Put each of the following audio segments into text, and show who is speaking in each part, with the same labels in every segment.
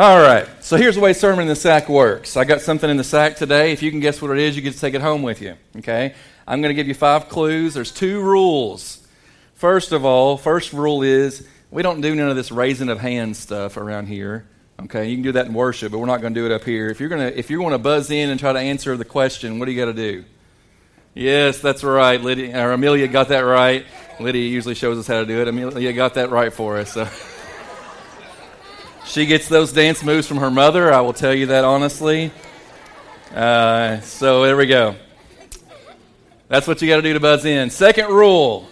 Speaker 1: All right. So here's the way Sermon in the Sack works. I got something in the sack today. If you can guess what it is, you get to take it home with you. Okay? I'm going to give you five clues. There's two rules. First of all, first rule is we don't do none of this raising of hands stuff around here. Okay, you can do that in worship, but we're not going to do it up here. If you're going to, if you want to buzz in and try to answer the question, what do you got to do? Yes, that's right. Lydia or Amelia got that right. Lydia usually shows us how to do it. Amelia got that right for us. So. she gets those dance moves from her mother. I will tell you that honestly. Uh, so there we go. That's what you got to do to buzz in. Second rule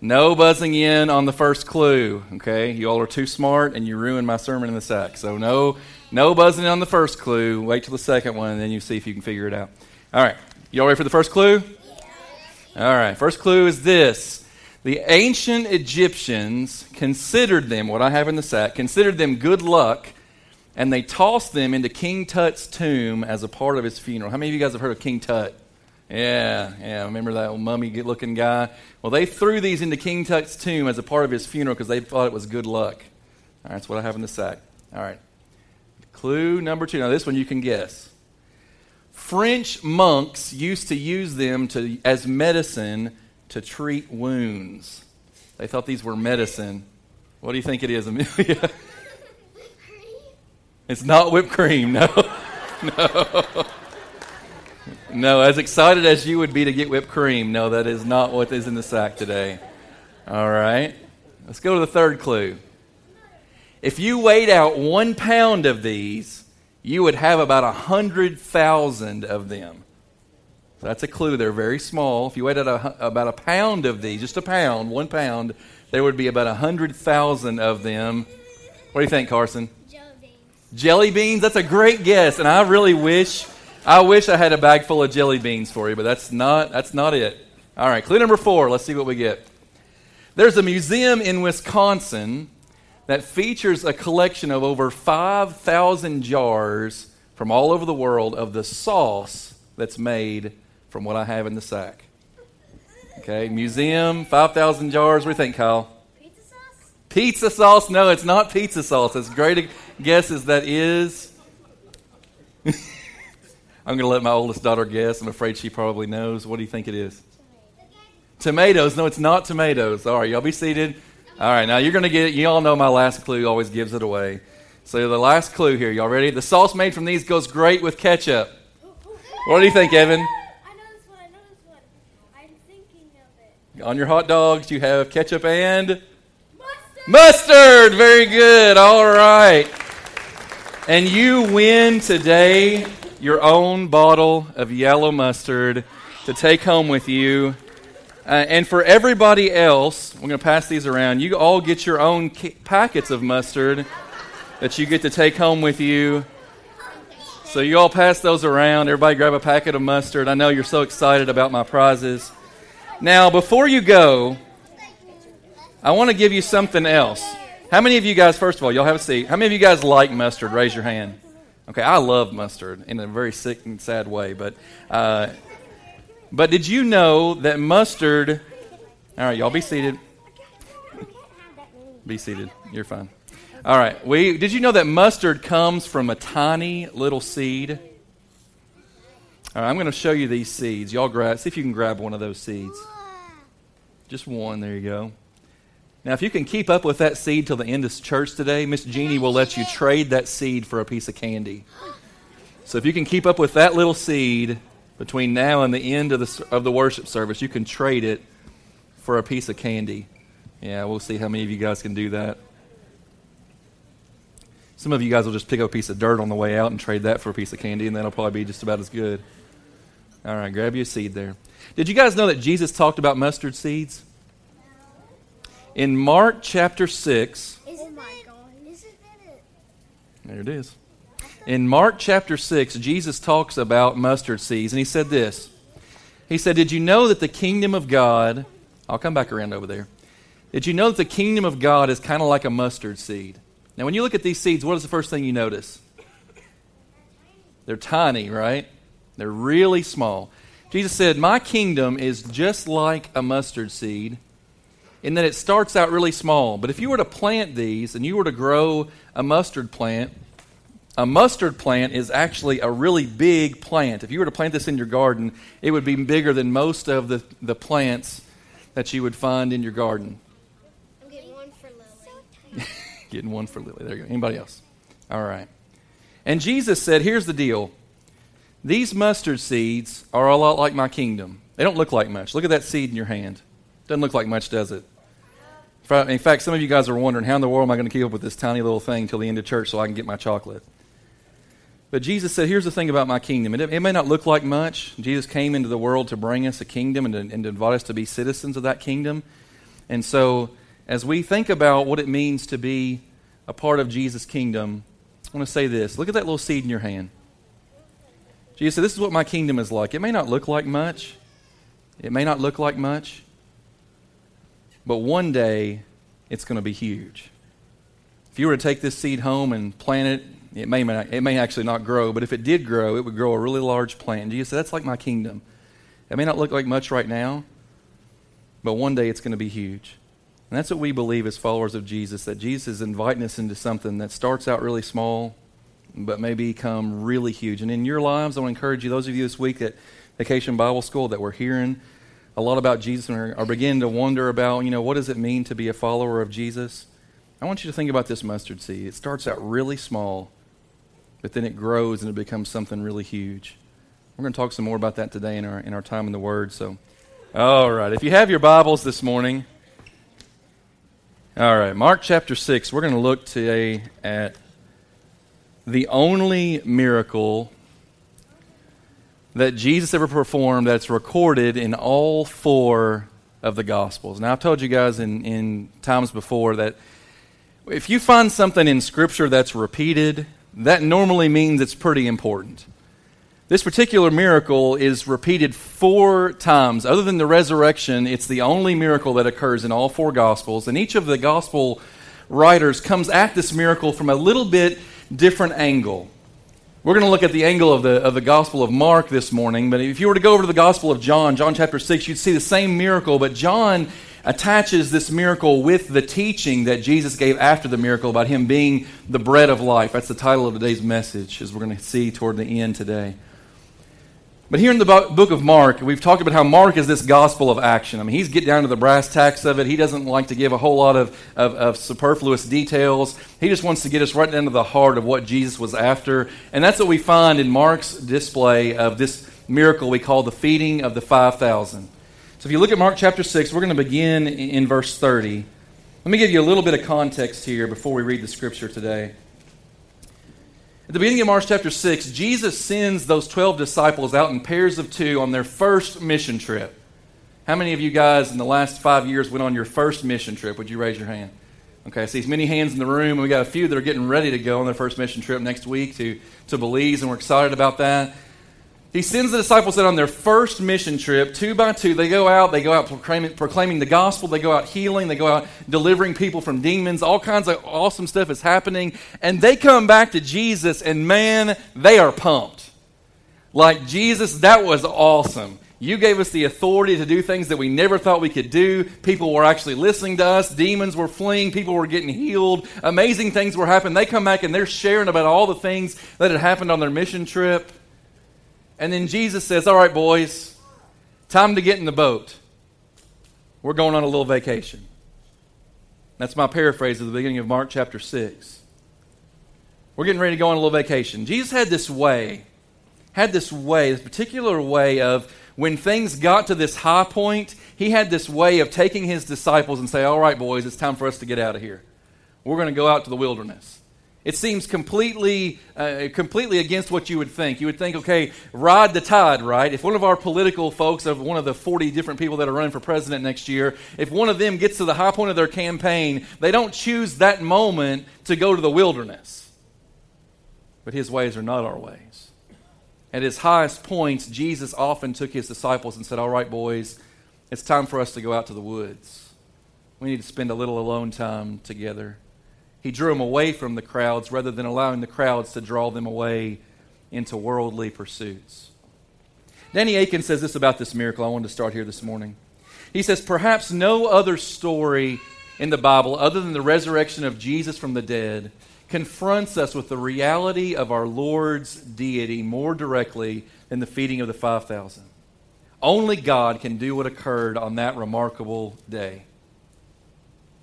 Speaker 1: no buzzing in on the first clue. Okay, you all are too smart, and you ruined my sermon in the sack. So no, no buzzing on the first clue. Wait till the second one, and then you see if you can figure it out. All right, you all ready for the first clue? All right, first clue is this. The ancient Egyptians considered them, what I have in the sack, considered them good luck, and they tossed them into King Tut's tomb as a part of his funeral. How many of you guys have heard of King Tut? Yeah, yeah. Remember that old mummy looking guy? Well, they threw these into King Tut's tomb as a part of his funeral because they thought it was good luck. All right, that's what I have in the sack. All right. Clue number two. Now, this one you can guess. French monks used to use them to, as medicine to treat wounds. They thought these were medicine. What do you think it is, Amelia? it's not whipped cream, no. no. No, as excited as you would be to get whipped cream, no, that is not what is in the sack today. All right. Let's go to the third clue. If you weighed out one pound of these, you would have about a hundred thousand of them. So that's a clue. They're very small. If you weighed a, about a pound of these, just a pound, one pound, there would be about a hundred thousand of them. What do you think, Carson?
Speaker 2: Jelly beans.
Speaker 1: Jelly beans? That's a great guess, and I really wish I wish I had a bag full of jelly beans for you, but that's not, that's not it. All right, clue number four. Let's see what we get. There's a museum in Wisconsin that features a collection of over 5,000 jars from all over the world of the sauce that's made from what I have in the sack. Okay, museum, 5,000 jars. What do you think, Kyle?
Speaker 2: Pizza sauce?
Speaker 1: Pizza sauce? No, it's not pizza sauce. As great a guess as that is. I'm going to let my oldest daughter guess. I'm afraid she probably knows. What do you think it is? Tomatoes. No, it's not tomatoes. All right, y'all be seated. All right, now you're going to get, you all know my last clue always gives it away. So the last clue here, y'all ready? The sauce made from these goes great with ketchup. What do you think, Evan? On your hot dogs, you have ketchup and
Speaker 2: Mustard.
Speaker 1: mustard. Very good. All right. And you win today your own bottle of yellow mustard to take home with you. Uh, and for everybody else, we're going to pass these around. You all get your own ki- packets of mustard that you get to take home with you. So you all pass those around. Everybody grab a packet of mustard. I know you're so excited about my prizes. Now, before you go, I want to give you something else. How many of you guys, first of all, y'all have a seat. How many of you guys like mustard? Raise your hand. Okay, I love mustard in a very sick and sad way, but uh, but did you know that mustard? All right, y'all be seated. Be seated. You're fine. All right. We did you know that mustard comes from a tiny little seed? All right, I'm going to show you these seeds. Y'all grab. See if you can grab one of those seeds. Just one. There you go. Now, if you can keep up with that seed till the end of church today, Miss Jeannie will let you trade that seed for a piece of candy. So if you can keep up with that little seed between now and the end of the, of the worship service, you can trade it for a piece of candy. Yeah, we'll see how many of you guys can do that. Some of you guys will just pick up a piece of dirt on the way out and trade that for a piece of candy, and that'll probably be just about as good. All right, grab you a seed there. Did you guys know that Jesus talked about mustard seeds? In Mark chapter 6,
Speaker 2: Isn't my God. Isn't it?
Speaker 1: there it is. In Mark chapter 6, Jesus talks about mustard seeds, and he said this. He said, Did you know that the kingdom of God, I'll come back around over there. Did you know that the kingdom of God is kind of like a mustard seed? Now, when you look at these seeds, what is the first thing you notice? They're tiny, right? They're really small. Jesus said, My kingdom is just like a mustard seed in that it starts out really small. But if you were to plant these and you were to grow a mustard plant, a mustard plant is actually a really big plant. If you were to plant this in your garden, it would be bigger than most of the, the plants that you would find in your garden.
Speaker 2: I'm getting one for Lily.
Speaker 1: Getting one for Lily. There you go. Anybody else? All right. And Jesus said, Here's the deal. These mustard seeds are a lot like my kingdom. They don't look like much. Look at that seed in your hand. Doesn't look like much, does it? In fact, some of you guys are wondering, how in the world am I going to keep up with this tiny little thing until the end of church so I can get my chocolate? But Jesus said, Here's the thing about my kingdom. It, it may not look like much. Jesus came into the world to bring us a kingdom and to, and to invite us to be citizens of that kingdom. And so, as we think about what it means to be a part of Jesus' kingdom, I want to say this. Look at that little seed in your hand. Jesus said, This is what my kingdom is like. It may not look like much. It may not look like much. But one day, it's going to be huge. If you were to take this seed home and plant it it may, it may actually not grow, but if it did grow, it would grow a really large plant. Jesus said, That's like my kingdom. It may not look like much right now, but one day it's going to be huge. And that's what we believe as followers of Jesus that Jesus is inviting us into something that starts out really small, but may become really huge. And in your lives, I want to encourage you, those of you this week at Vacation Bible School, that we're hearing a lot about Jesus and are beginning to wonder about, you know, what does it mean to be a follower of Jesus? I want you to think about this mustard seed. It starts out really small, but then it grows and it becomes something really huge. We're going to talk some more about that today in our, in our time in the Word. So, all right. If you have your Bibles this morning, all right, Mark chapter 6, we're going to look today at the only miracle that Jesus ever performed that's recorded in all four of the Gospels. Now, I've told you guys in, in times before that if you find something in Scripture that's repeated, that normally means it's pretty important. This particular miracle is repeated four times. Other than the resurrection, it's the only miracle that occurs in all four Gospels. And each of the Gospel writers comes at this miracle from a little bit different angle. We're going to look at the angle of the, of the Gospel of Mark this morning, but if you were to go over to the Gospel of John, John chapter 6, you'd see the same miracle, but John attaches this miracle with the teaching that Jesus gave after the miracle about him being the bread of life. That's the title of today's message, as we're going to see toward the end today. But here in the book of Mark, we've talked about how Mark is this gospel of action. I mean, he's getting down to the brass tacks of it. He doesn't like to give a whole lot of, of, of, superfluous details. He just wants to get us right down to the heart of what Jesus was after. And that's what we find in Mark's display of this miracle we call the feeding of the 5,000. So if you look at Mark chapter 6, we're going to begin in verse 30. Let me give you a little bit of context here before we read the scripture today. At the beginning of Mark chapter 6, Jesus sends those 12 disciples out in pairs of two on their first mission trip. How many of you guys in the last five years went on your first mission trip? Would you raise your hand? Okay, I see many hands in the room, and we got a few that are getting ready to go on their first mission trip next week to, to Belize, and we're excited about that. He sends the disciples out on their first mission trip, two by two. They go out, they go out proclaiming, proclaiming, the gospel, they go out healing, they go out delivering people from demons. All kinds of awesome stuff is happening. And they come back to Jesus, and man, they are pumped. Like, Jesus, that was awesome. You gave us the authority to do things that we never thought we could do. People were actually listening to us. Demons were fleeing. People were getting healed. Amazing things were happening. They come back and they're sharing about all the things that had happened on their mission trip. And then Jesus says, All right, boys, time to get in the boat. We're going on a little vacation. That's my paraphrase at the beginning of Mark chapter 6. We're getting ready to go on a little vacation. Jesus had this way, had this way, this particular way of when things got to this high point, he had this way of taking his disciples and say, All right, boys, it's time for us to get out of here. We're going to go out to the wilderness. It seems completely, uh, completely against what you would think. You would think, okay, ride the tide, right? If one of our political folks, of one of the 40 different people that are running for president next year, if one of them gets to the high point of their campaign, they don't choose that moment to go to the wilderness. But his ways are not our ways. At his highest points, Jesus often took his disciples and said, All right, boys, it's time for us to go out to the woods. We need to spend a little alone time together. He drew them away from the crowds rather than allowing the crowds to draw them away into worldly pursuits. Danny Akin says this about this miracle. I wanted to start here this morning. He says, Perhaps no other story in the Bible, other than the resurrection of Jesus from the dead, confronts us with the reality of our Lord's deity more directly than the feeding of the 5,000. Only God can do what occurred on that remarkable day.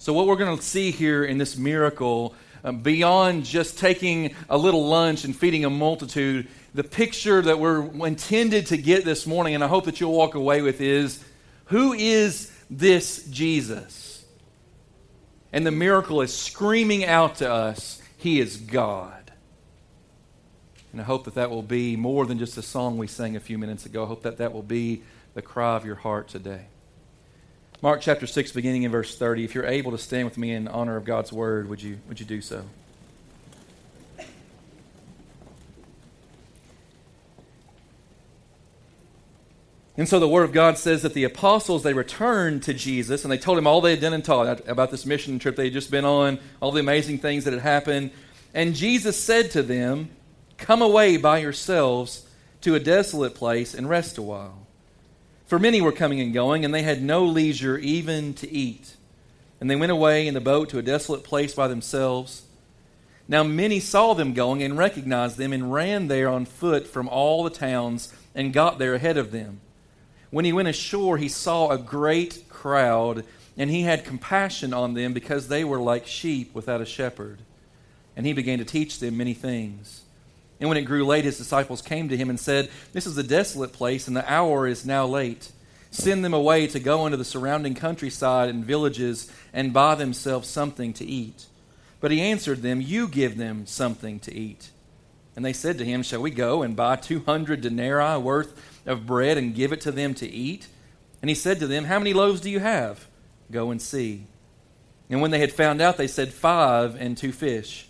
Speaker 1: So, what we're going to see here in this miracle, um, beyond just taking a little lunch and feeding a multitude, the picture that we're intended to get this morning, and I hope that you'll walk away with, is who is this Jesus? And the miracle is screaming out to us, He is God. And I hope that that will be more than just a song we sang a few minutes ago. I hope that that will be the cry of your heart today. Mark chapter 6, beginning in verse 30. If you're able to stand with me in honor of God's word, would you, would you do so? And so the Word of God says that the apostles, they returned to Jesus and they told him all they had done and taught about this mission trip they had just been on, all the amazing things that had happened. And Jesus said to them, Come away by yourselves to a desolate place and rest a while. For many were coming and going, and they had no leisure even to eat. And they went away in the boat to a desolate place by themselves. Now many saw them going and recognized them and ran there on foot from all the towns and got there ahead of them. When he went ashore, he saw a great crowd, and he had compassion on them because they were like sheep without a shepherd. And he began to teach them many things. And when it grew late, his disciples came to him and said, This is a desolate place, and the hour is now late. Send them away to go into the surrounding countryside and villages and buy themselves something to eat. But he answered them, You give them something to eat. And they said to him, Shall we go and buy 200 denarii worth of bread and give it to them to eat? And he said to them, How many loaves do you have? Go and see. And when they had found out, they said, Five and two fish.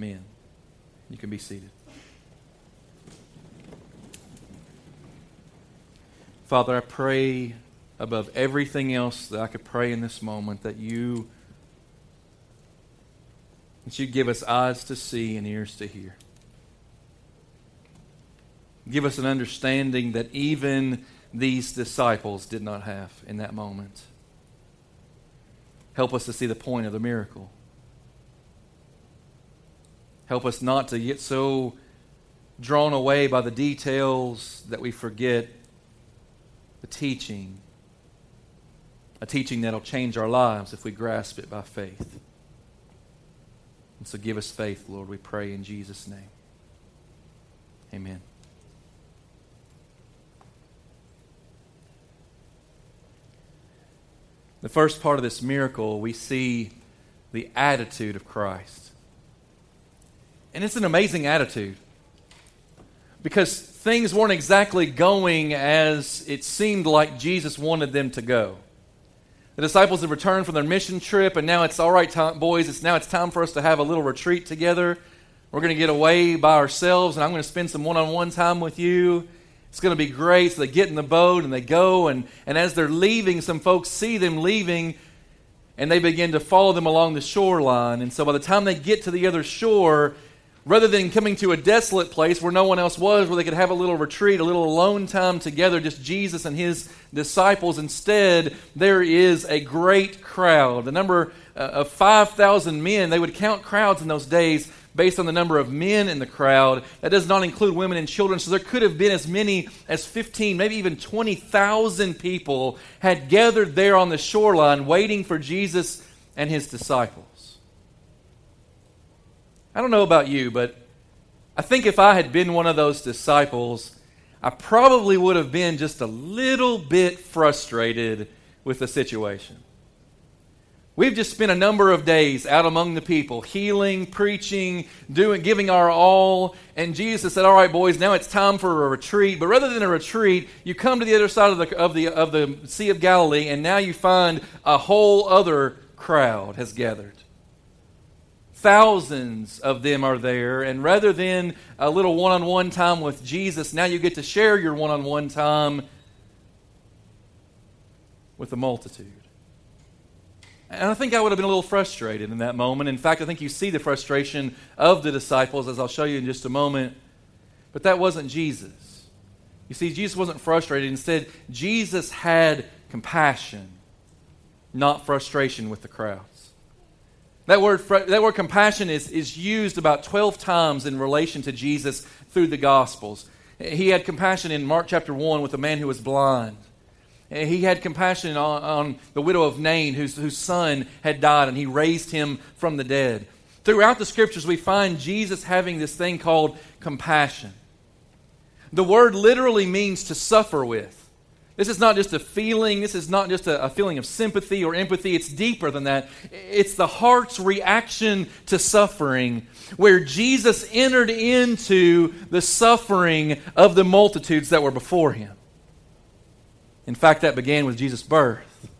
Speaker 1: men. You can be seated. Father, I pray above everything else that I could pray in this moment that you that you give us eyes to see and ears to hear. Give us an understanding that even these disciples did not have in that moment. Help us to see the point of the miracle. Help us not to get so drawn away by the details that we forget the teaching, a teaching that'll change our lives if we grasp it by faith. And so give us faith, Lord, we pray in Jesus' name. Amen. The first part of this miracle, we see the attitude of Christ. And it's an amazing attitude because things weren't exactly going as it seemed like Jesus wanted them to go. The disciples had returned from their mission trip, and now it's all right, boys. It's now it's time for us to have a little retreat together. We're going to get away by ourselves, and I'm going to spend some one-on-one time with you. It's going to be great. So they get in the boat and they go, and, and as they're leaving, some folks see them leaving, and they begin to follow them along the shoreline. And so by the time they get to the other shore, Rather than coming to a desolate place where no one else was, where they could have a little retreat, a little alone time together, just Jesus and his disciples, instead, there is a great crowd. The number uh, of 5,000 men, they would count crowds in those days based on the number of men in the crowd. That does not include women and children. So there could have been as many as 15, maybe even 20,000 people had gathered there on the shoreline waiting for Jesus and his disciples. I don't know about you, but I think if I had been one of those disciples, I probably would have been just a little bit frustrated with the situation. We've just spent a number of days out among the people, healing, preaching, doing, giving our all. And Jesus said, "All right, boys, now it's time for a retreat." But rather than a retreat, you come to the other side of the of the of the Sea of Galilee, and now you find a whole other crowd has gathered. Thousands of them are there, and rather than a little one on one time with Jesus, now you get to share your one on one time with the multitude. And I think I would have been a little frustrated in that moment. In fact, I think you see the frustration of the disciples, as I'll show you in just a moment. But that wasn't Jesus. You see, Jesus wasn't frustrated. Instead, Jesus had compassion, not frustration with the crowds. That word, that word compassion is, is used about 12 times in relation to Jesus through the Gospels. He had compassion in Mark chapter 1 with a man who was blind. He had compassion on, on the widow of Nain, whose, whose son had died, and he raised him from the dead. Throughout the scriptures, we find Jesus having this thing called compassion. The word literally means to suffer with. This is not just a feeling, this is not just a, a, feeling of sympathy or empathy. It's deeper than that. It's the heart's reaction to suffering, where Jesus entered into the suffering of the multitudes that were before him. In fact, that began with Jesus' birth.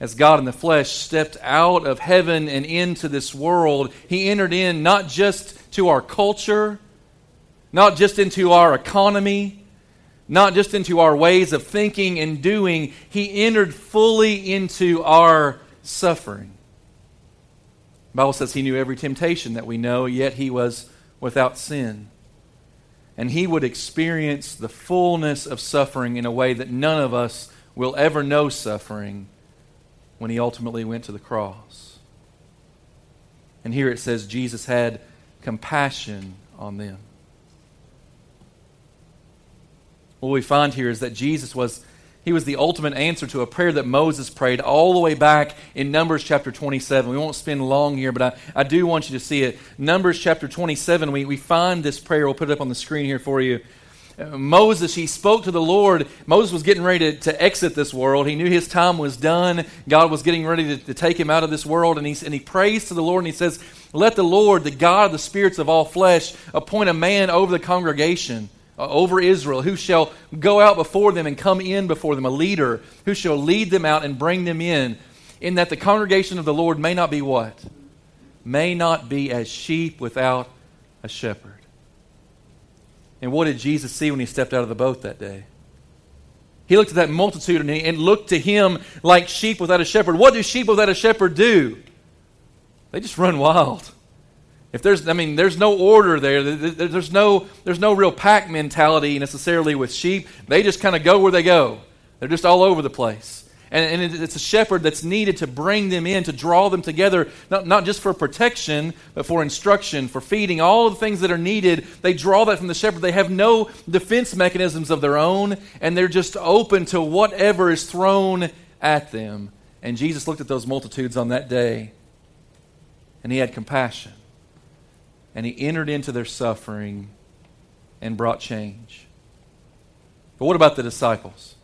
Speaker 1: As God in the flesh stepped out of heaven and into this world, he entered in not just to our culture, not just into our economy, not just into our ways of thinking and doing, he entered fully into our suffering. The Bible says he knew every temptation that we know, yet he was without sin. And he would experience the fullness of suffering in a way that none of us will ever know suffering when he ultimately went to the cross. And here it says Jesus had compassion on them. What we find here is that Jesus was he was the ultimate answer to a prayer that Moses prayed all the way back in Numbers chapter 27. We won't spend long here, but I, I do want you to see it. Numbers chapter 27, we, we find this prayer. We'll put it up on the screen here for you. Uh, Moses, he spoke to the Lord. Moses was getting ready to, to exit this world. He knew his time was done. God was getting ready to, to take him out of this world. And he, and he prays to the Lord and he says, Let the Lord, the God of the spirits of all flesh, appoint a man over the congregation Uh, over Israel, who shall go out before them and come in before them, a leader who shall lead them out and bring them in, in that the congregation of the Lord may not be what? May not be as sheep without a shepherd. And what did Jesus see when he stepped out of the boat that day? He looked at that multitude and, he, and looked to him like sheep without a shepherd. What do sheep without a shepherd do? They just run wild. If there's, I mean, there's no order there. There's no, there's no real pack mentality necessarily with sheep. They just kind of go where they go. They're just all over the place. And, and it's a shepherd that's needed to bring them in, to draw them together, not, not just for protection, but for instruction, for feeding, all of the things that are needed. They draw that from the shepherd. They have no defense mechanisms of their own, and they're just open to whatever is thrown at them. And Jesus looked at those multitudes on that day, and he had compassion and he entered into their suffering and brought change. But what about the disciples?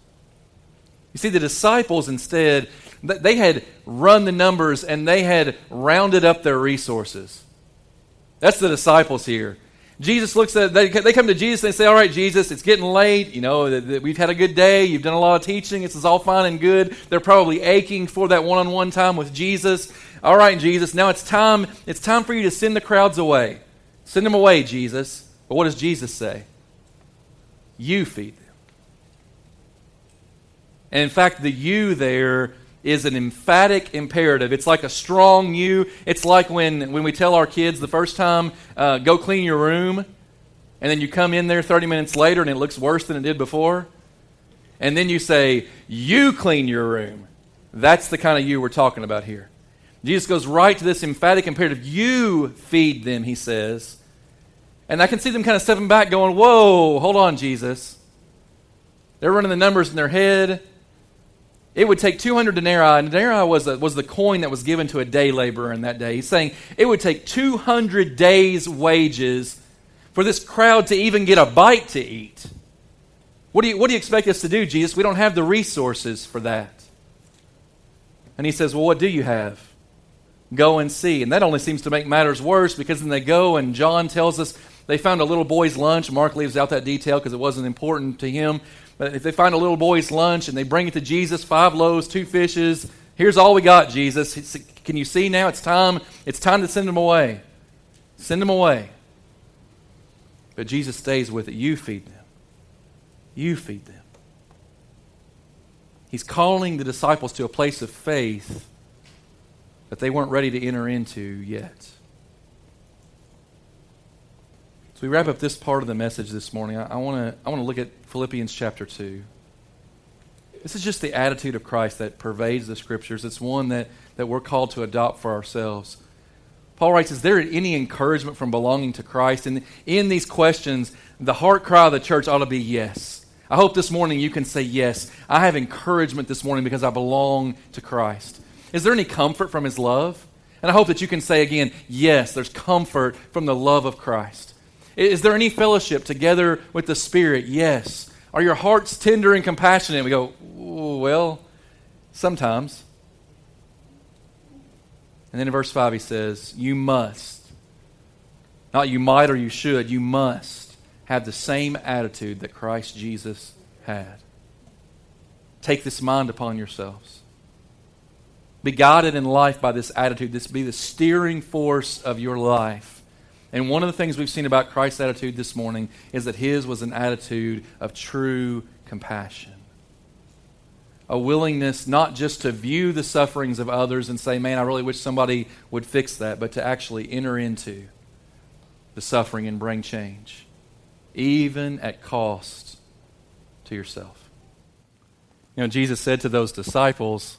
Speaker 1: You see, the disciples instead, they had run the numbers and they had rounded up their resources. That's the disciples here. Jesus looks at they, they come to Jesus and they say, "All right, Jesus, it's getting late. You know, we've had a good day. You've done a lot of teaching. This is all fine and good. They're probably aching for that one-on-one time with Jesus. All right, Jesus, now it's time, it's time for you to send the crowds away. Send them away, Jesus. But what does Jesus say? You feed them. And in fact, the you there is an emphatic imperative. It's like a strong you. It's like when, when we tell our kids the first time, uh, go clean your room, and then you come in there 30 minutes later and it looks worse than it did before. And then you say, you clean your room. That's the kind of you we're talking about here. Jesus goes right to this emphatic imperative. You feed them, he says. And I can see them kind of stepping back, going, Whoa, hold on, Jesus. They're running the numbers in their head. It would take 200 denarii, and denarii was, a, was the coin that was given to a day laborer in that day. He's saying it would take 200 days' wages for this crowd to even get a bite to eat. What do, you, what do you expect us to do, Jesus? We don't have the resources for that. And he says, Well, what do you have? Go and see. And that only seems to make matters worse because then they go, and John tells us they found a little boy's lunch. Mark leaves out that detail because it wasn't important to him. But if they find a little boy's lunch and they bring it to Jesus, five loaves, two fishes, Here's all we got, Jesus. Can you see now? It's time. It's time to send them away. Send them away. But Jesus stays with it. You feed them. You feed them. He's calling the disciples to a place of faith that they weren't ready to enter into yet. So we wrap up this part of the message this morning. I, I want to I want to look at Philippians chapter 2. This is just the attitude of Christ that pervades the scriptures. It's one that, that we're called to adopt for ourselves. Paul writes, Is there any encouragement from belonging to Christ? And in these questions, the heart cry of the church ought to be yes. I hope this morning you can say, Yes, I have encouragement this morning because I belong to Christ. Is there any comfort from his love? And I hope that you can say again, Yes, there's comfort from the love of Christ. Is there any fellowship together with the Spirit? Yes. Are your hearts tender and compassionate? We go, well, sometimes. And then in verse 5, he says, You must, not you might or you should, you must have the same attitude that Christ Jesus had. Take this mind upon yourselves. Be guided in life by this attitude. This be the steering force of your life. And one of the things we've seen about Christ's attitude this morning is that his was an attitude of true compassion. A willingness not just to view the sufferings of others and say, man, I really wish somebody would fix that, but to actually enter into the suffering and bring change, even at cost to yourself. You know, Jesus said to those disciples,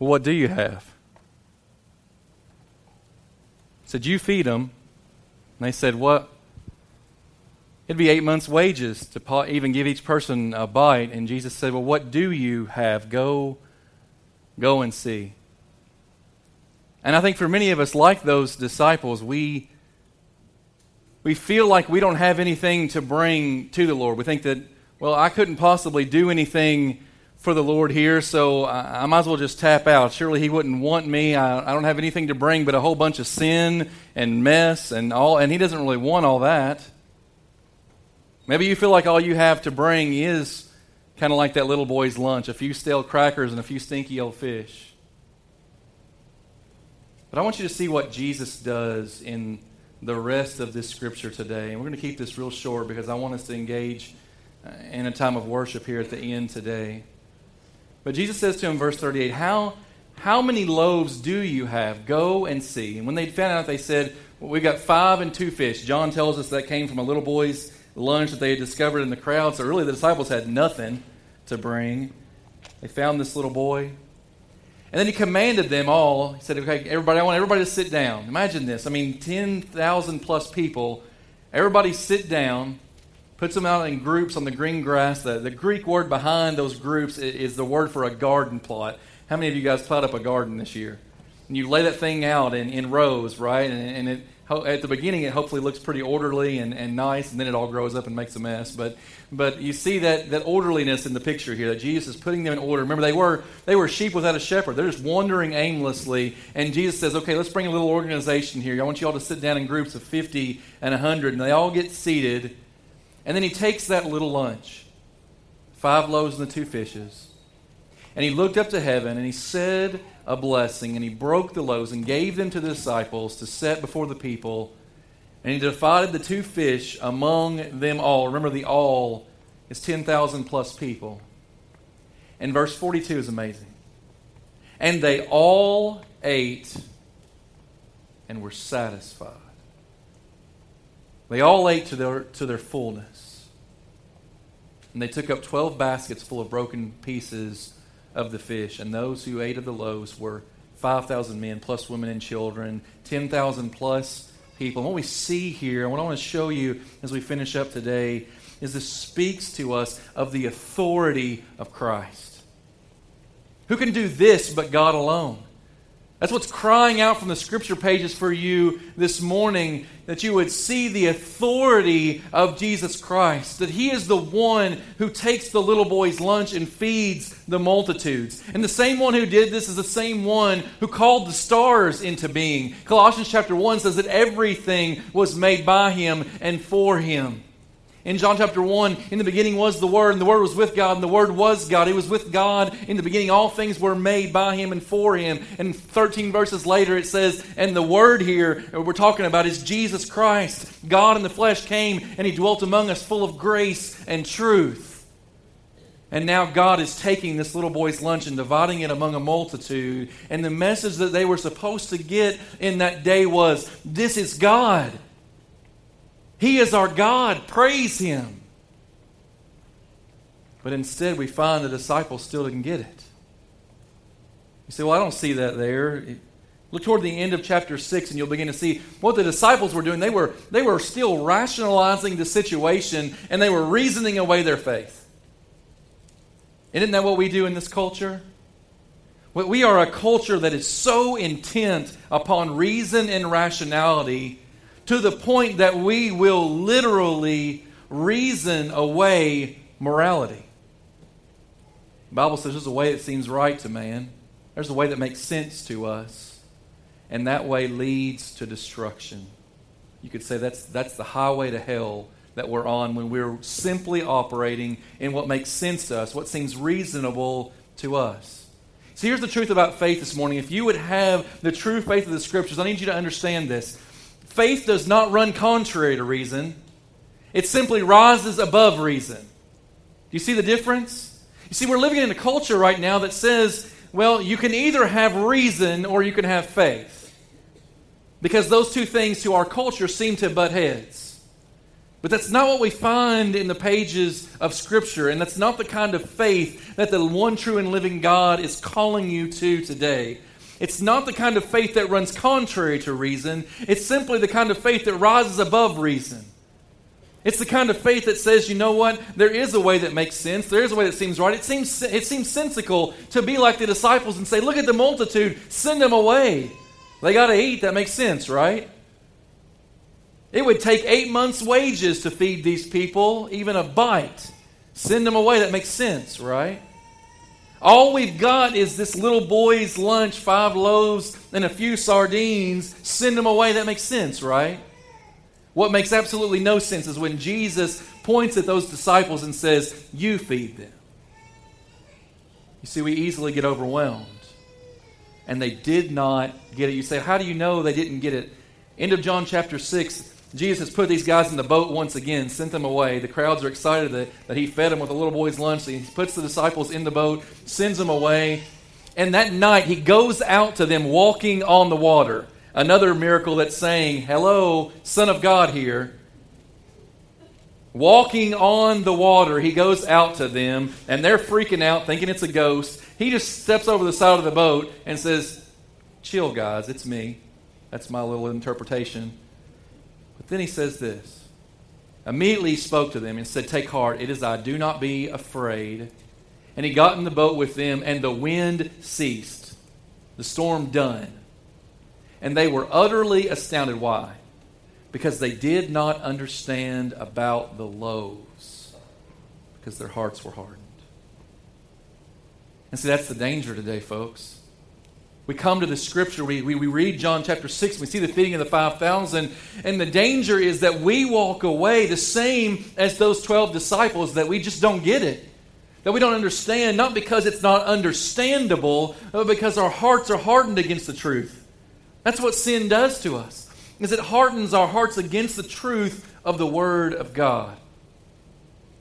Speaker 1: Well, what do you have? Said, You feed them. And they said, What? It'd be eight months' wages to even give each person a bite. And Jesus said, Well, what do you have? Go, go and see. And I think for many of us, like those disciples, we, we feel like we don't have anything to bring to the Lord. We think that, well, I couldn't possibly do anything for the Lord here, so I, I, might as well just tap out. Surely He wouldn't want me. I, I, don't have anything to bring but a whole bunch of sin and mess and all, and He doesn't really want all that. Maybe you feel like all you have to bring is kind of like that little boy's lunch a few stale crackers and a few stinky old fish. But I want you to see what Jesus does in the rest of this scripture today. And we're going to keep this real short because I want us to engage uh, in a time of worship here at the end today. But Jesus says to him, verse 38, How, how many loaves do you have? Go and see. And when they found out, they said, well, We've got five and two fish. John tells us that came from a little boy's lunch that they had discovered in the crowd. So really, the disciples had nothing to bring. They found this little boy. And then he commanded them all. He said, Okay, everybody, I want everybody to sit down. Imagine this. I mean, 10,000 plus people. Everybody sit down puts them out in groups on the green grass. The, the Greek word behind those groups is, is the word for a garden plot. How many of you guys plowed up a garden this year? And you lay that thing out in, in rows, right? And, and it, at the beginning, it hopefully looks pretty orderly and, and nice, and then it all grows up and makes a mess. But, but you see that, that orderliness in the picture here, that Jesus is putting them in order. Remember, they were, they were sheep without a shepherd. They're just wandering aimlessly. And Jesus says, okay, let's bring a little organization here. I want you all to sit down in groups of 50 and 100. And they all get seated and then he takes that little lunch, five loaves and the two fishes, and he looked up to heaven and he said a blessing and he broke the loaves and gave them to the disciples to set before the people. And he divided the two fish among them all. Remember, the all is 10,000 plus people. And verse 42 is amazing. And they all ate and were satisfied. They all ate to their, to their fullness. And they took up 12 baskets full of broken pieces of the fish. And those who ate of the loaves were 5,000 men, plus women and children, 10,000 plus people. And what we see here, and what I want to show you as we finish up today, is this speaks to us of the authority of Christ. Who can do this but God alone? That's what's crying out from the scripture pages for you this morning that you would see the authority of Jesus Christ, that He is the one who takes the little boy's lunch and feeds the multitudes. And the same one who did this is the same one who called the stars into being. Colossians chapter 1 says that everything was made by Him and for Him. In John chapter 1, in the beginning was the Word, and the Word was with God, and the Word was God. He was with God. In the beginning, all things were made by Him and for Him. And 13 verses later, it says, and the Word here we're talking about is Jesus Christ. God in the flesh came, and He dwelt among us full of grace and truth. And now God is taking this little boy's lunch and dividing it among a multitude. And the message that they were supposed to get in that day was this is God. He is our God. Praise Him. But instead, we find the disciples still didn't get it. You say, Well, I don't see that there. Look toward the end of chapter 6, and you'll begin to see what the disciples were doing. They were, they were still rationalizing the situation, and they were reasoning away their faith. Isn't that what we do in this culture? We are a culture that is so intent upon reason and rationality to the point that we will literally reason away morality. The Bible says there's a way that seems right to man, there's a way that makes sense to us, and that way leads to destruction. You could say that's, that's the highway to hell that we're on when we're simply operating in what makes sense to us, what seems reasonable to us. So here's the truth about faith this morning. If you would have the true faith of the Scriptures, I need you to understand this. Faith does not run contrary to reason, it simply rises above reason. Do you see the difference? You see, we're living in a culture right now that says, well, you can either have reason or you can have faith. Because those two things to our culture seem to butt heads. But that's not what we find in the pages of Scripture, and that's not the kind of faith that the one true and living God is calling you to today. It's not the kind of faith that runs contrary to reason, it's simply the kind of faith that rises above reason. It's the kind of faith that says, you know what? There is a way that makes sense. There is a way that seems right. It seems, it seems sensical to be like the disciples and say, look at the multitude, send them away. They got to eat. That makes sense, right? It would take eight months' wages to feed these people, even a bite. Send them away. That makes sense, right? All we've got is this little boy's lunch, five loaves and a few sardines. Send them away. That makes sense, right? What makes absolutely no sense is when Jesus points at those disciples and says, You feed them. You see, we easily get overwhelmed. And they did not get it. You say, How do you know they didn't get it? End of John chapter 6, Jesus has put these guys in the boat once again, sent them away. The crowds are excited that, that he fed them with a little boy's lunch. So he puts the disciples in the boat, sends them away. And that night, he goes out to them walking on the water. Another miracle that's saying, Hello, Son of God here. Walking on the water, he goes out to them, and they're freaking out, thinking it's a ghost. He just steps over the side of the boat and says, Chill, guys, it's me. That's my little interpretation. But then he says this. Immediately he spoke to them and said, Take heart, it is I, do not be afraid. And he got in the boat with them, and the wind ceased, the storm done. And they were utterly astounded. Why? Because they did not understand about the loaves, because their hearts were hardened. And see, that's the danger today, folks we come to the scripture, we, we, we read John chapter 6, we see the feeding of the 5,000, and the danger is that we walk away the same as those 12 disciples, that we just don't get it. That we don't understand, not because it's not understandable, but because our hearts are hardened against the truth. That's what sin does to us, is it hardens our hearts against the truth of the Word of God.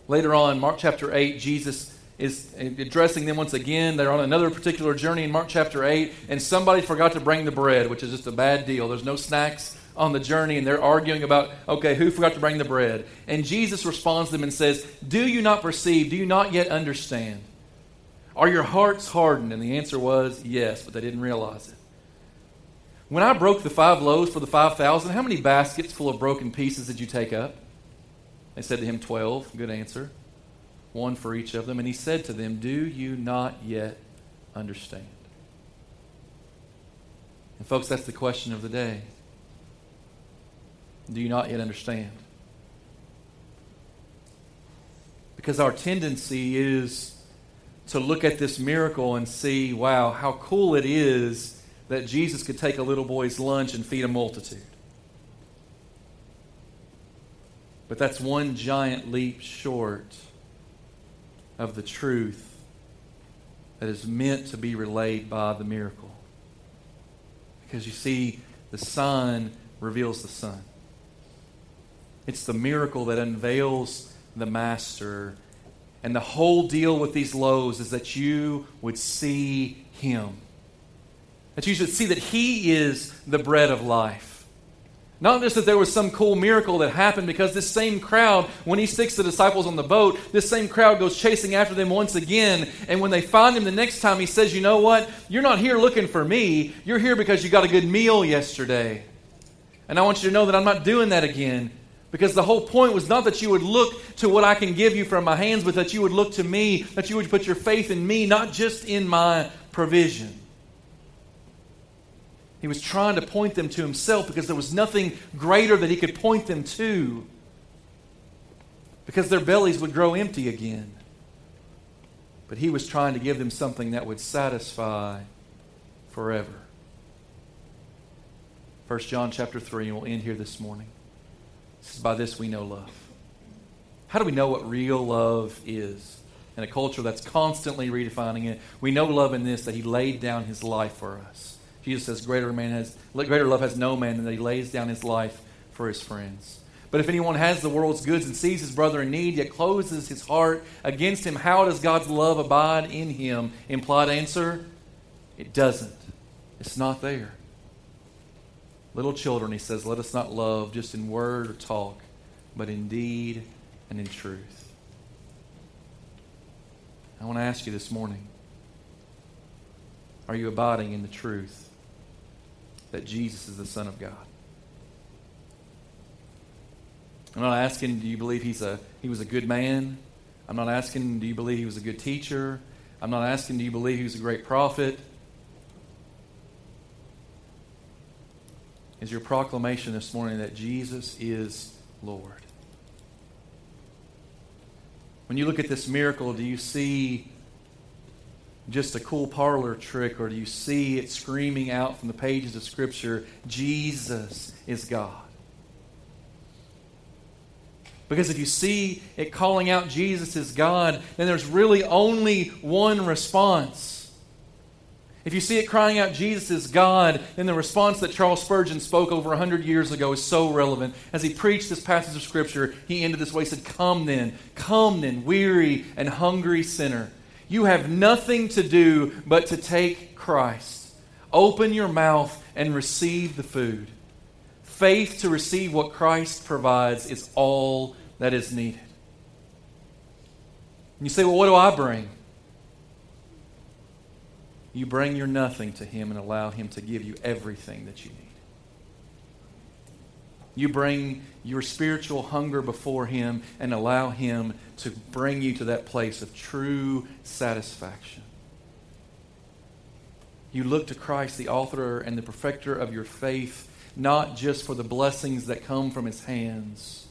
Speaker 1: Later on, Mark chapter 8, Jesus is addressing them once again. They're on another particular journey in Mark chapter 8, and somebody forgot to bring the bread, which is just a bad deal. There's no snacks on the journey, and they're arguing about, okay, who forgot to bring the bread? And Jesus responds to them and says, Do you not perceive? Do you not yet understand? Are your hearts hardened? And the answer was yes, but they didn't realize it. When I broke the five loaves for the 5,000, how many baskets full of broken pieces did you take up? They said to him, 12. Good answer one for each of them. And he said to them, Do you not yet understand? And, folks, that's the question of the day. Do you not yet understand? Because our tendency is to look at this miracle and see, wow, how cool it is that Jesus could take a little boy's lunch and feed a multitude. But that's one giant leap short of the truth that is meant to be relayed by the miracle. Because you see, the Son reveals the Son. It's the miracle that unveils the Master. And the whole deal with these loaves is that you would see Him. That you should see that He is the bread of life. Not just that there was some cool miracle that happened, because this same crowd, when he sticks the disciples on the boat, this same crowd goes chasing after them once again. And when they find him the next time, he says, You know what? You're not here looking for me. You're here because you got a good meal yesterday. And I want you to know that I'm not doing that again. Because the whole point was not that you would look to what I can give you from my hands, but that you would look to me, that you would put your faith in me, not just in my provision. He was trying to point them to himself because there was nothing greater that he could point them to. Because their bellies would grow empty again. But he was trying to give them something that would satisfy forever. 1 John chapter 3, and we'll end here this morning. This is by this we know love. How do we know what real love is? In a culture that's constantly redefining it, we know love in this that he laid down his life for us. Jesus says, greater, man has, greater love has no man than that he lays down his life for his friends. But if anyone has the world's goods and sees his brother in need, yet closes his heart against him, how does God's love abide in him? Implied answer it doesn't. It's not there. Little children, he says, let us not love just in word or talk, but in deed and in truth. I want to ask you this morning are you abiding in the truth? That Jesus is the Son of God. I'm not asking, do you believe he's a, he was a good man? I'm not asking, do you believe he was a good teacher? I'm not asking, do you believe he was a great prophet? Is your proclamation this morning that Jesus is Lord? When you look at this miracle, do you see just a cool parlor trick, or do you see it screaming out from the pages of Scripture, Jesus is God? Because if you see it calling out Jesus is God, then there's really only one response. If you see it crying out Jesus is God, then the response that Charles Spurgeon spoke over 100 years ago is so relevant. As he preached this passage of Scripture, he ended this way. He said, Come then, come then, weary and hungry sinner. You have nothing to do but to take Christ. Open your mouth and receive the food. Faith to receive what Christ provides is all that is needed. And you say, well, what do I bring? You bring your nothing to Him and allow Him to give you everything that you need. You bring your spiritual hunger before Him and allow Him to bring you to that place of true satisfaction. You look to Christ, the author and the perfecter of your faith, not just for the blessings that come from His hands,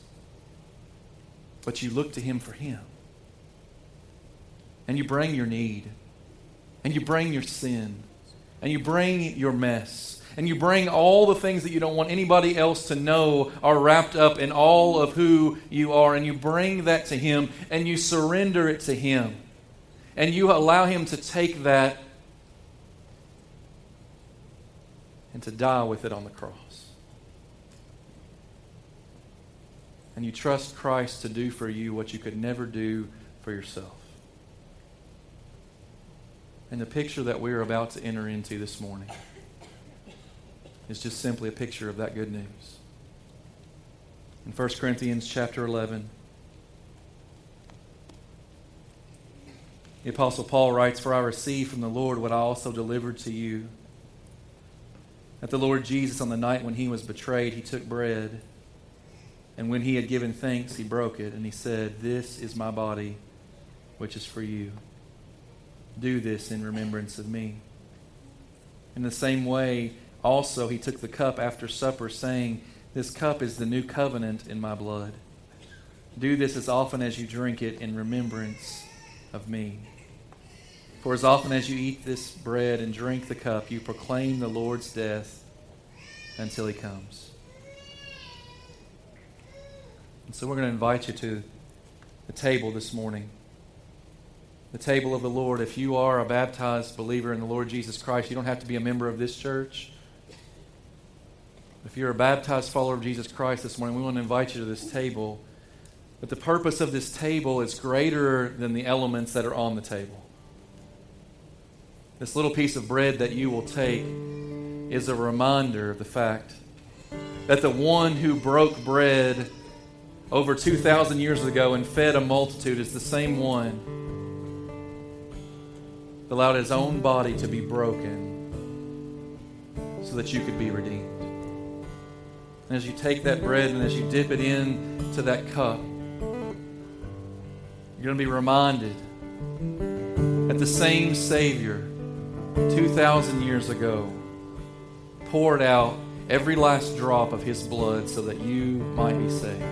Speaker 1: but you look to Him for Him. And you bring your need, and you bring your sin, and you bring your mess and you bring all the things that you don't want anybody else to know are wrapped up in all of who you are, and you bring that to Him and you surrender it to Him. And you allow Him to take that and to die with it on the cross. And you trust Christ to do for you what you could never do for yourself. And the picture that we're about to enter into this morning is just simply a picture of that good news. In 1 Corinthians chapter 11, the Apostle Paul writes, For I received from the Lord what I also delivered to you. That the Lord Jesus, on the night when he was betrayed, he took bread, and when he had given thanks, he broke it, and he said, This is my body, which is for you. Do this in remembrance of me. In the same way, also, he took the cup after supper, saying, This cup is the new covenant in my blood. Do this as often as you drink it in remembrance of me. For as often as you eat this bread and drink the cup, you proclaim the Lord's death until he comes. And so we're going to invite you to the table this morning. The table of the Lord. If you are a baptized believer in the Lord Jesus Christ, you don't have to be a member of this church. If you're a baptized follower of Jesus Christ this morning, we want to invite you to this table. But the purpose of this table is greater than the elements that are on the table. This little piece of bread that you will take is a reminder of the fact that the one who broke bread over 2,000 years ago and fed a multitude is the same one that allowed his own body to be broken so that you could be redeemed. And as you take that bread and as you dip it into that cup, you're going to be reminded that the same Savior 2,000 years ago poured out every last drop of his blood so that you might be saved.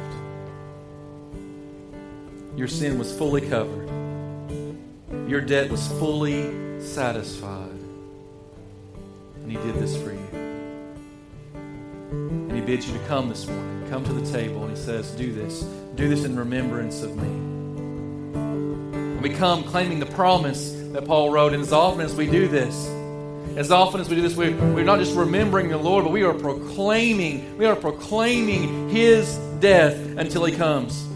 Speaker 1: Your sin was fully covered, your debt was fully satisfied. And he did this for you. Bids you to come this morning. Come to the table and he says, Do this. Do this in remembrance of me. And we come claiming the promise that Paul wrote, and as often as we do this, as often as we do this, we, we're not just remembering the Lord, but we are proclaiming, we are proclaiming His death until He comes.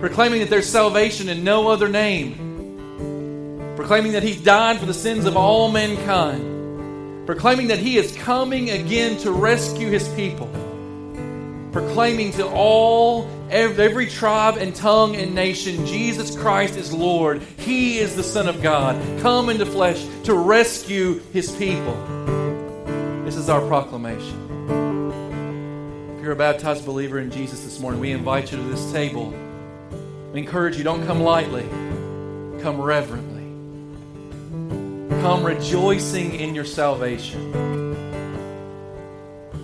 Speaker 1: Proclaiming that there's salvation in no other name. Proclaiming that He died for the sins of all mankind. Proclaiming that He is coming again to rescue His people. Proclaiming to all every tribe and tongue and nation, Jesus Christ is Lord. He is the Son of God, come into flesh to rescue his people. This is our proclamation. If you're a baptized believer in Jesus this morning, we invite you to this table. We encourage you, don't come lightly, come reverently. Come rejoicing in your salvation.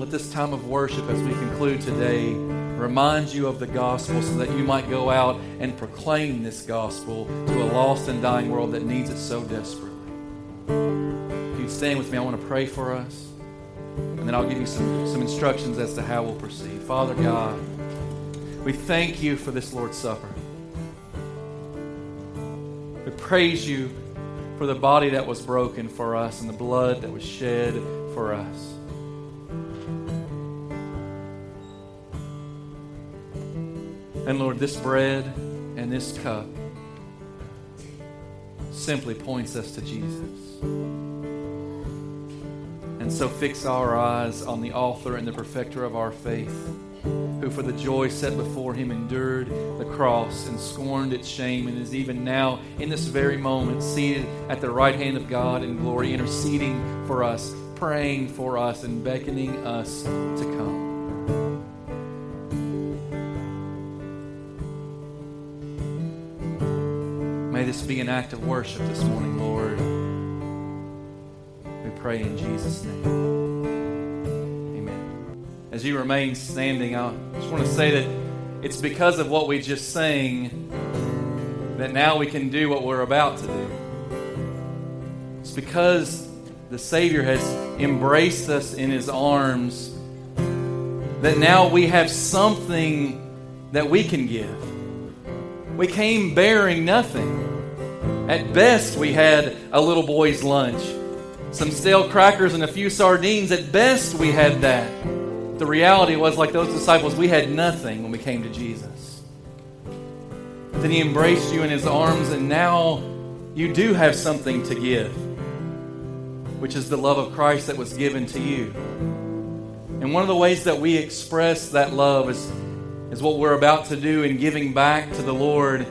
Speaker 1: Let this time of worship as we conclude today remind you of the gospel so that you might go out and proclaim this gospel to a lost and dying world that needs it so desperately. If you stand with me, I want to pray for us. And then I'll give you some, some instructions as to how we'll proceed. Father God, we thank you for this Lord's Supper. We praise you for the body that was broken for us and the blood that was shed for us. And Lord, this bread and this cup simply points us to Jesus. And so fix our eyes on the author and the perfecter of our faith, who for the joy set before him endured the cross and scorned its shame, and is even now, in this very moment, seated at the right hand of God in glory, interceding for us, praying for us, and beckoning us to come. Be an act of worship this morning, Lord. We pray in Jesus' name. Amen. As you remain standing, I just want to say that it's because of what we just sang that now we can do what we're about to do. It's because the Savior has embraced us in His arms that now we have something that we can give. We came bearing nothing. At best, we had a little boy's lunch, some stale crackers and a few sardines. At best, we had that. The reality was, like those disciples, we had nothing when we came to Jesus. But then He embraced you in His arms, and now you do have something to give, which is the love of Christ that was given to you. And one of the ways that we express that love is, is what we're about to do in giving back to the Lord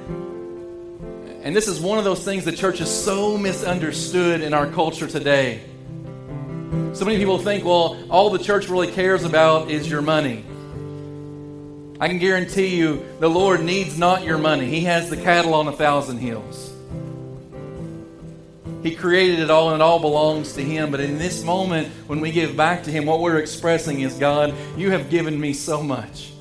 Speaker 1: and this is one of those things the church is so misunderstood in our culture today. So many people think, well, all the church really cares about is your money. I can guarantee you the Lord needs not your money. He has the cattle on a thousand hills. He created it all and it all belongs to Him. But in this moment, when we give back to Him, what we're expressing is God, you have given me so much.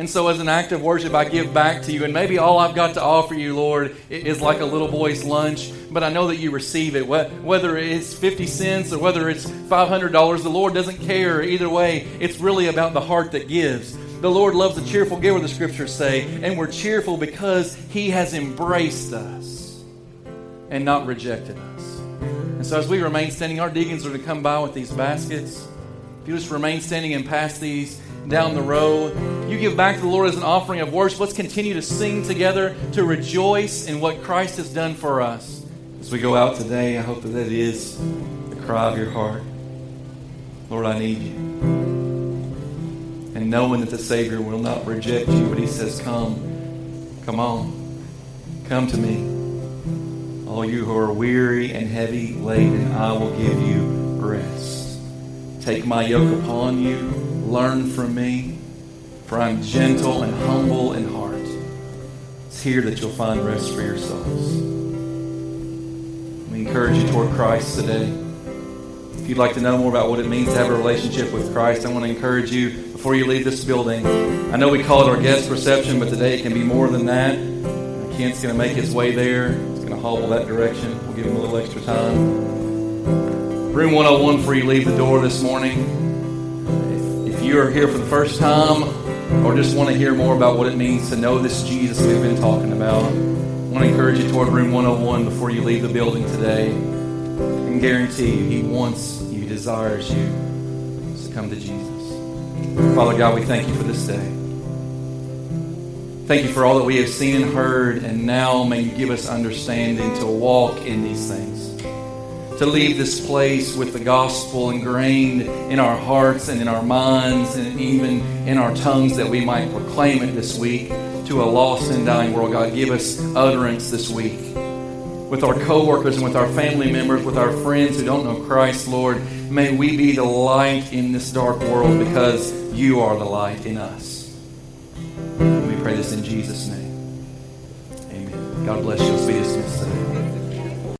Speaker 1: And so, as an act of worship, I give back to you. And maybe all I've got to offer you, Lord, is like a little boy's lunch, but I know that you receive it. Whether it's 50 cents or whether it's $500, the Lord doesn't care. Either way, it's really about the heart that gives. The Lord loves a cheerful giver, the scriptures say, and we're cheerful because He has embraced us and not rejected us. And so, as we remain standing, our deacons are to come by with these baskets. If you just remain standing and pass these down the row, you give back to the Lord as an offering of worship. Let's continue to sing together, to rejoice in what Christ has done for us. As we go out today, I hope that that is the cry of your heart. Lord, I need you. And knowing that the Savior will not reject you, but He says, Come, come on, come to me. All you who are weary and heavy laden, I will give you rest. Take my yoke upon you, learn from me, for I'm gentle and humble in heart. It's here that you'll find rest for your souls. We encourage you toward Christ today. If you'd like to know more about what it means to have a relationship with Christ, I want to encourage you before you leave this building. I know we call it our guest reception, but today it can be more than that. Kent's going to make his way there. He's going to hobble that direction. We'll give him a little extra time. Room 101 before you leave the door this morning. You are here for the first time or just want to hear more about what it means to know this Jesus we've been talking about, I want to encourage you toward room 101 before you leave the building today. I can guarantee you, He wants you, desires you to come to Jesus. Father God, we thank you for this day. Thank you for all that we have seen and heard, and now may you give us understanding to walk in these things. To leave this place with the gospel ingrained in our hearts and in our minds and even in our tongues that we might proclaim it this week to a lost and dying world. God, give us utterance this week with our coworkers and with our family members, with our friends who don't know Christ, Lord. May we be the light in this dark world because you are the light in us. We pray this in Jesus' name. Amen. God bless you. Be dismissed today.